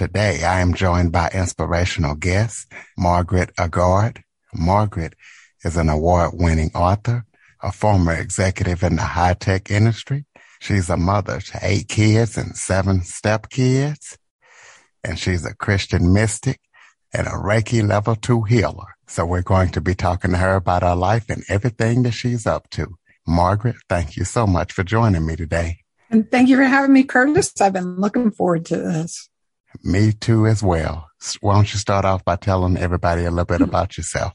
Today, I am joined by inspirational guest, Margaret Agard. Margaret is an award winning author, a former executive in the high tech industry. She's a mother to eight kids and seven stepkids. And she's a Christian mystic and a Reiki level two healer. So we're going to be talking to her about her life and everything that she's up to. Margaret, thank you so much for joining me today. And thank you for having me, Curtis. I've been looking forward to this. Me too, as well. Why don't you start off by telling everybody a little bit about yourself?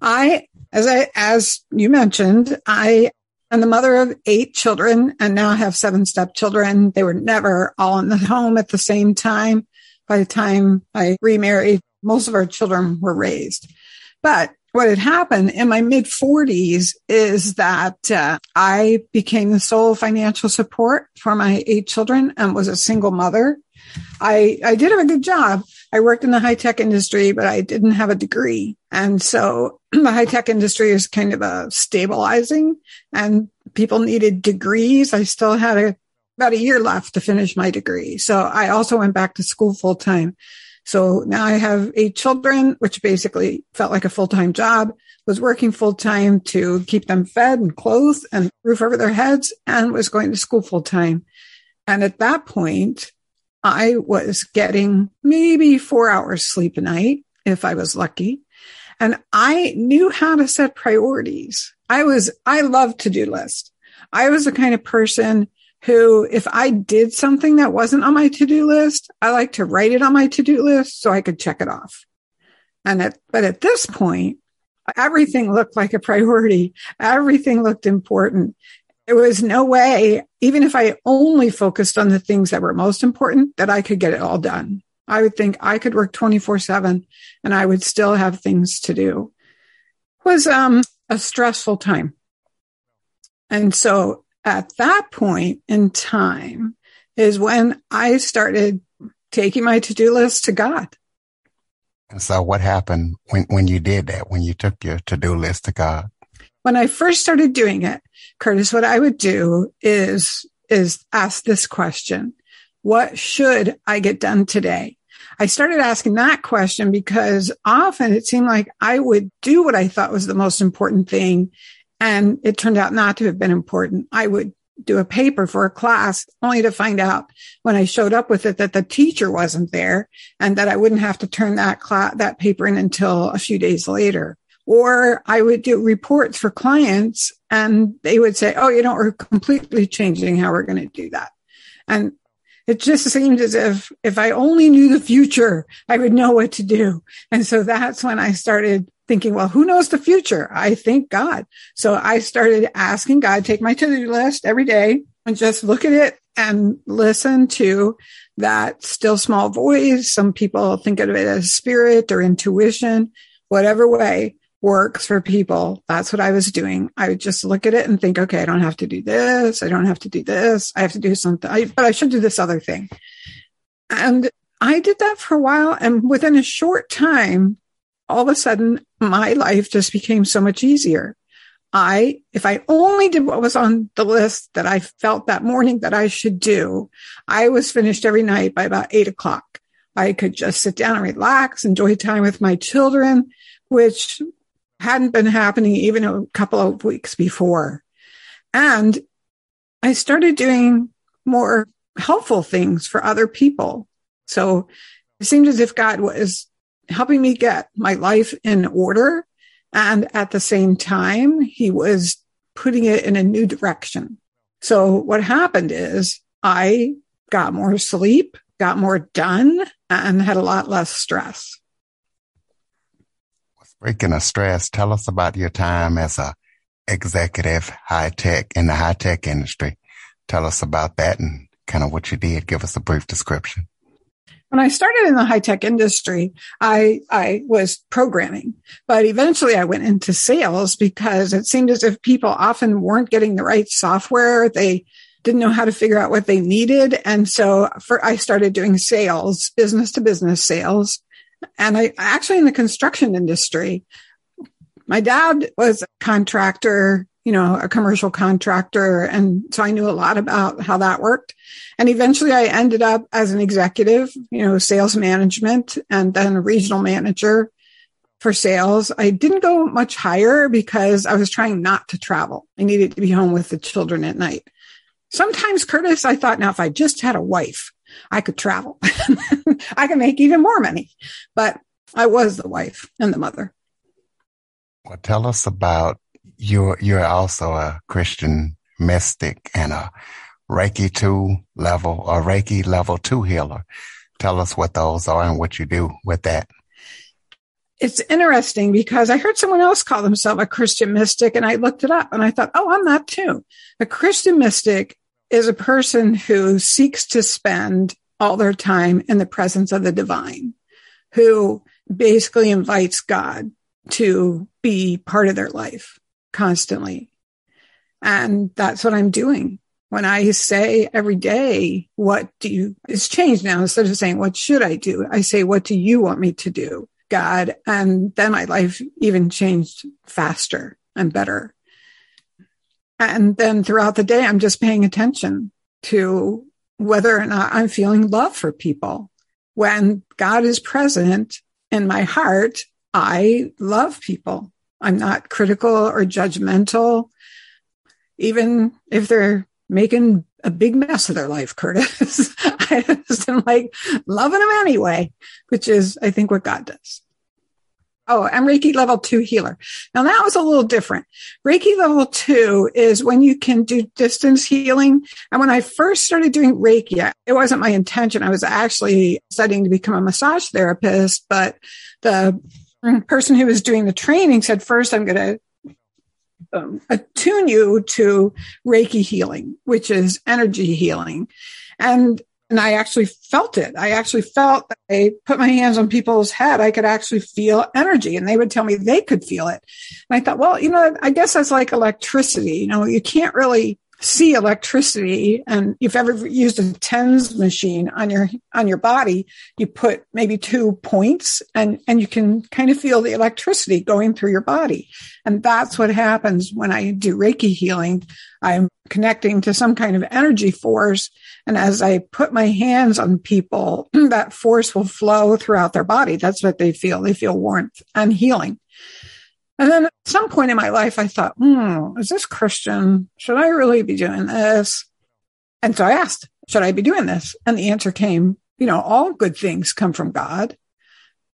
I, as I, as you mentioned, I am the mother of eight children and now have seven stepchildren. They were never all in the home at the same time. By the time I remarried, most of our children were raised. But what had happened in my mid 40s is that uh, I became the sole financial support for my eight children and was a single mother. I, I did have a good job. I worked in the high tech industry, but I didn't have a degree. And so the high tech industry is kind of a stabilizing and people needed degrees. I still had a, about a year left to finish my degree. So I also went back to school full time. So now I have eight children, which basically felt like a full time job, was working full time to keep them fed and clothed and roof over their heads and was going to school full time. And at that point, I was getting maybe four hours sleep a night if I was lucky. And I knew how to set priorities. I was, I love to do lists. I was the kind of person who, if I did something that wasn't on my to do list, I like to write it on my to do list so I could check it off. And at, but at this point, everything looked like a priority. Everything looked important there was no way, even if I only focused on the things that were most important, that I could get it all done. I would think I could work 24 seven and I would still have things to do. It was um, a stressful time. And so at that point in time is when I started taking my to-do list to God. And so what happened when, when you did that, when you took your to-do list to God? When I first started doing it, Curtis, what I would do is, is ask this question. What should I get done today? I started asking that question because often it seemed like I would do what I thought was the most important thing. And it turned out not to have been important. I would do a paper for a class only to find out when I showed up with it that the teacher wasn't there and that I wouldn't have to turn that class, that paper in until a few days later. Or I would do reports for clients and they would say, Oh, you know, we're completely changing how we're going to do that. And it just seemed as if if I only knew the future, I would know what to do. And so that's when I started thinking, well, who knows the future? I think God. So I started asking God, take my to-do list every day and just look at it and listen to that still small voice. Some people think of it as spirit or intuition, whatever way works for people. That's what I was doing. I would just look at it and think, okay, I don't have to do this. I don't have to do this. I have to do something, I, but I should do this other thing. And I did that for a while. And within a short time, all of a sudden, my life just became so much easier. I, if I only did what was on the list that I felt that morning that I should do, I was finished every night by about eight o'clock. I could just sit down and relax, enjoy time with my children, which hadn't been happening even a couple of weeks before. And I started doing more helpful things for other people. So it seemed as if God was helping me get my life in order. And at the same time, he was putting it in a new direction. So what happened is I got more sleep, got more done and had a lot less stress. Speaking of stress, tell us about your time as a executive high tech in the high tech industry. Tell us about that and kind of what you did. Give us a brief description. when I started in the high tech industry, I, I was programming, but eventually I went into sales because it seemed as if people often weren't getting the right software. They didn't know how to figure out what they needed. And so for, I started doing sales, business to business sales. And I actually in the construction industry, my dad was a contractor you know, a commercial contractor. And so I knew a lot about how that worked. And eventually I ended up as an executive, you know, sales management and then a regional manager for sales. I didn't go much higher because I was trying not to travel. I needed to be home with the children at night. Sometimes, Curtis, I thought, now if I just had a wife, I could travel. I could make even more money. But I was the wife and the mother. Well, tell us about you're you're also a Christian mystic and a Reiki two level or Reiki level two healer. Tell us what those are and what you do with that. It's interesting because I heard someone else call themselves a Christian mystic and I looked it up and I thought, oh, I'm that too. A Christian mystic is a person who seeks to spend all their time in the presence of the divine, who basically invites God to be part of their life constantly. And that's what I'm doing. When I say every day, what do you, it's changed now. Instead of saying, what should I do? I say, what do you want me to do, God? And then my life even changed faster and better. And then throughout the day, I'm just paying attention to whether or not I'm feeling love for people. When God is present in my heart, I love people. I'm not critical or judgmental, even if they're making a big mess of their life, Curtis. I just am like loving them anyway, which is, I think, what God does. Oh, I'm Reiki level two healer. Now that was a little different. Reiki level two is when you can do distance healing. And when I first started doing Reiki, it wasn't my intention. I was actually studying to become a massage therapist, but the person who was doing the training said, first, I'm going to um, attune you to Reiki healing, which is energy healing. And and I actually felt it. I actually felt I put my hands on people's head. I could actually feel energy and they would tell me they could feel it. And I thought, well, you know, I guess that's like electricity. You know, you can't really see electricity and if you've ever used a tens machine on your on your body you put maybe two points and and you can kind of feel the electricity going through your body. And that's what happens when i do reiki healing. I'm connecting to some kind of energy force. And as i put my hands on people that force will flow throughout their body. That's what they feel. They feel warmth and healing and then at some point in my life, I thought, hmm, is this Christian? Should I really be doing this? And so I asked, should I be doing this? And the answer came, you know, all good things come from God.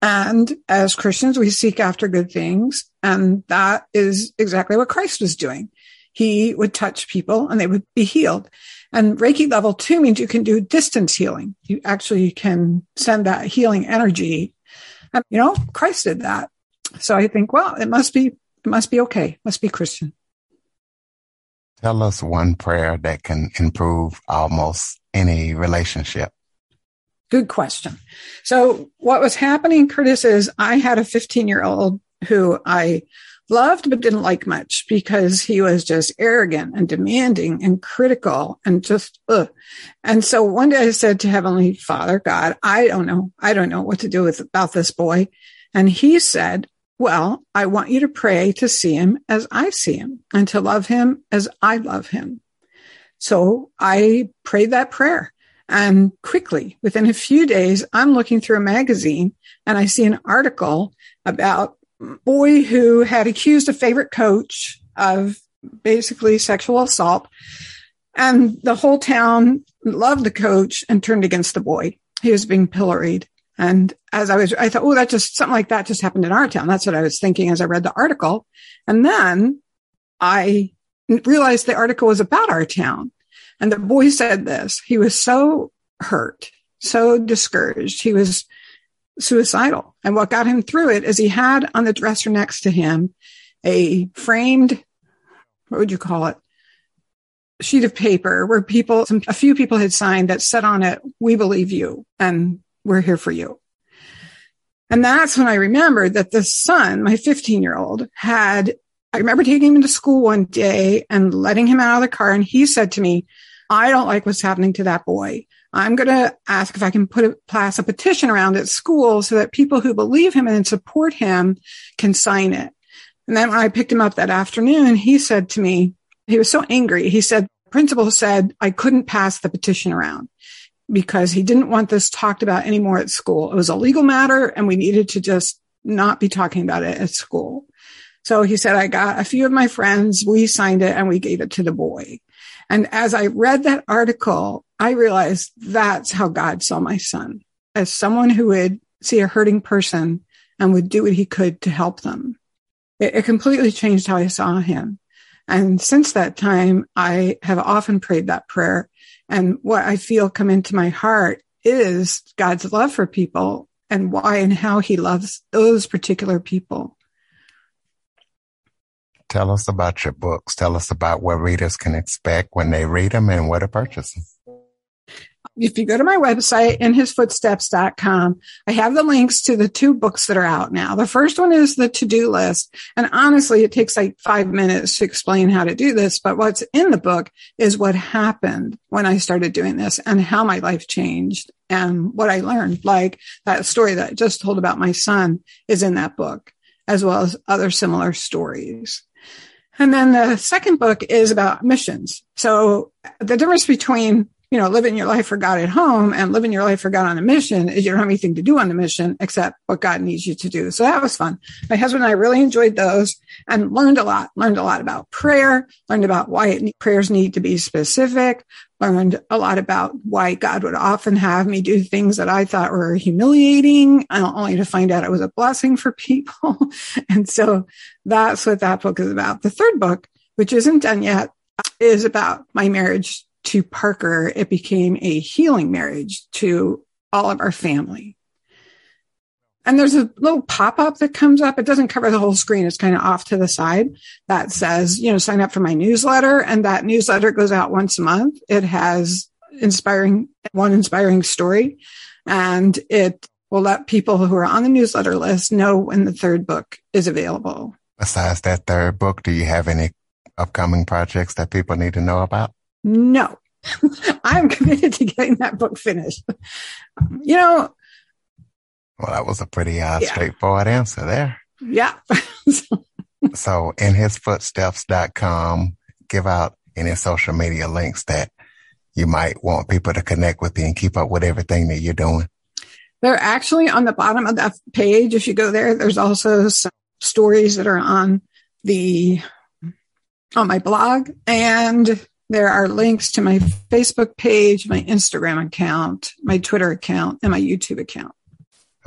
And as Christians, we seek after good things. And that is exactly what Christ was doing. He would touch people and they would be healed. And Reiki level two means you can do distance healing. You actually can send that healing energy. And, you know, Christ did that. So I think, well, it must be, it must be okay. It must be Christian. Tell us one prayer that can improve almost any relationship. Good question. So what was happening, Curtis, is I had a 15 year old who I loved but didn't like much because he was just arrogant and demanding and critical and just ugh. and so one day i said to heavenly father god i don't know i don't know what to do with about this boy and he said well, I want you to pray to see him as I see him and to love him as I love him. So I prayed that prayer. And quickly, within a few days, I'm looking through a magazine and I see an article about boy who had accused a favorite coach of basically sexual assault. And the whole town loved the coach and turned against the boy. He was being pilloried. And as I was, I thought, oh, that just something like that just happened in our town. That's what I was thinking as I read the article. And then I realized the article was about our town. And the boy said this. He was so hurt, so discouraged. He was suicidal. And what got him through it is he had on the dresser next to him a framed, what would you call it? sheet of paper where people, some, a few people had signed that said on it, we believe you. And we're here for you. And that's when I remembered that the son, my 15 year old had, I remember taking him to school one day and letting him out of the car. And he said to me, I don't like what's happening to that boy. I'm going to ask if I can put a pass a petition around at school so that people who believe him and support him can sign it. And then when I picked him up that afternoon, he said to me, he was so angry. He said, principal said I couldn't pass the petition around because he didn't want this talked about anymore at school. It was a legal matter and we needed to just not be talking about it at school. So he said, I got a few of my friends, we signed it and we gave it to the boy. And as I read that article, I realized that's how God saw my son as someone who would see a hurting person and would do what he could to help them. It, it completely changed how I saw him. And since that time, I have often prayed that prayer. And what I feel come into my heart is God's love for people and why and how he loves those particular people. Tell us about your books. Tell us about what readers can expect when they read them and where to purchase them if you go to my website, inhisfootsteps.com, I have the links to the two books that are out now. The first one is the to-do list. And honestly, it takes like five minutes to explain how to do this. But what's in the book is what happened when I started doing this and how my life changed and what I learned. Like that story that I just told about my son is in that book, as well as other similar stories. And then the second book is about missions. So the difference between you know, living your life for God at home and living your life for God on a mission is you don't have anything to do on the mission except what God needs you to do. So that was fun. My husband and I really enjoyed those and learned a lot, learned a lot about prayer, learned about why it, prayers need to be specific, learned a lot about why God would often have me do things that I thought were humiliating, uh, only to find out it was a blessing for people. and so that's what that book is about. The third book, which isn't done yet, is about my marriage to Parker, it became a healing marriage to all of our family. And there's a little pop up that comes up. It doesn't cover the whole screen. It's kind of off to the side that says, you know, sign up for my newsletter. And that newsletter goes out once a month. It has inspiring, one inspiring story and it will let people who are on the newsletter list know when the third book is available. Besides that third book, do you have any upcoming projects that people need to know about? No, I'm committed to getting that book finished. You know. Well, that was a pretty uh, yeah. straightforward answer there. Yeah. so, inhisfootsteps.com, give out any social media links that you might want people to connect with you and keep up with everything that you're doing. They're actually on the bottom of that page. If you go there, there's also some stories that are on the on my blog and there are links to my Facebook page, my Instagram account, my Twitter account, and my YouTube account.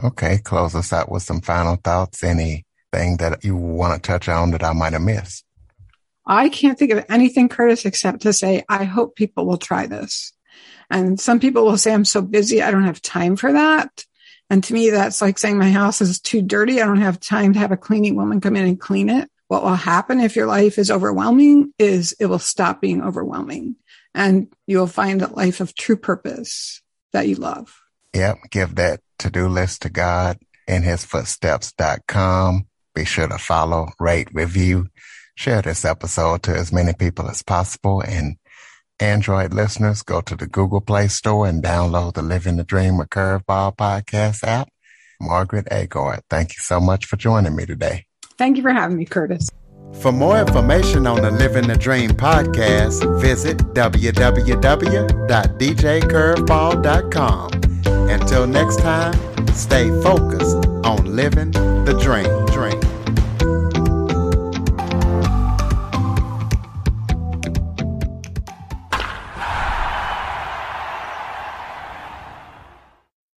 Okay, close us out with some final thoughts. Anything that you want to touch on that I might have missed? I can't think of anything, Curtis, except to say I hope people will try this. And some people will say, I'm so busy, I don't have time for that. And to me, that's like saying my house is too dirty. I don't have time to have a cleaning woman come in and clean it what will happen if your life is overwhelming is it will stop being overwhelming and you will find a life of true purpose that you love. Yep. Give that to do list to God in his footsteps.com. Be sure to follow, rate, review, share this episode to as many people as possible. And Android listeners, go to the Google Play Store and download the Living the Dream with Curveball podcast app. Margaret Agard, thank you so much for joining me today. Thank you for having me, Curtis. For more information on the Living the Dream podcast, visit www.djcurveball.com. Until next time, stay focused on living the dream.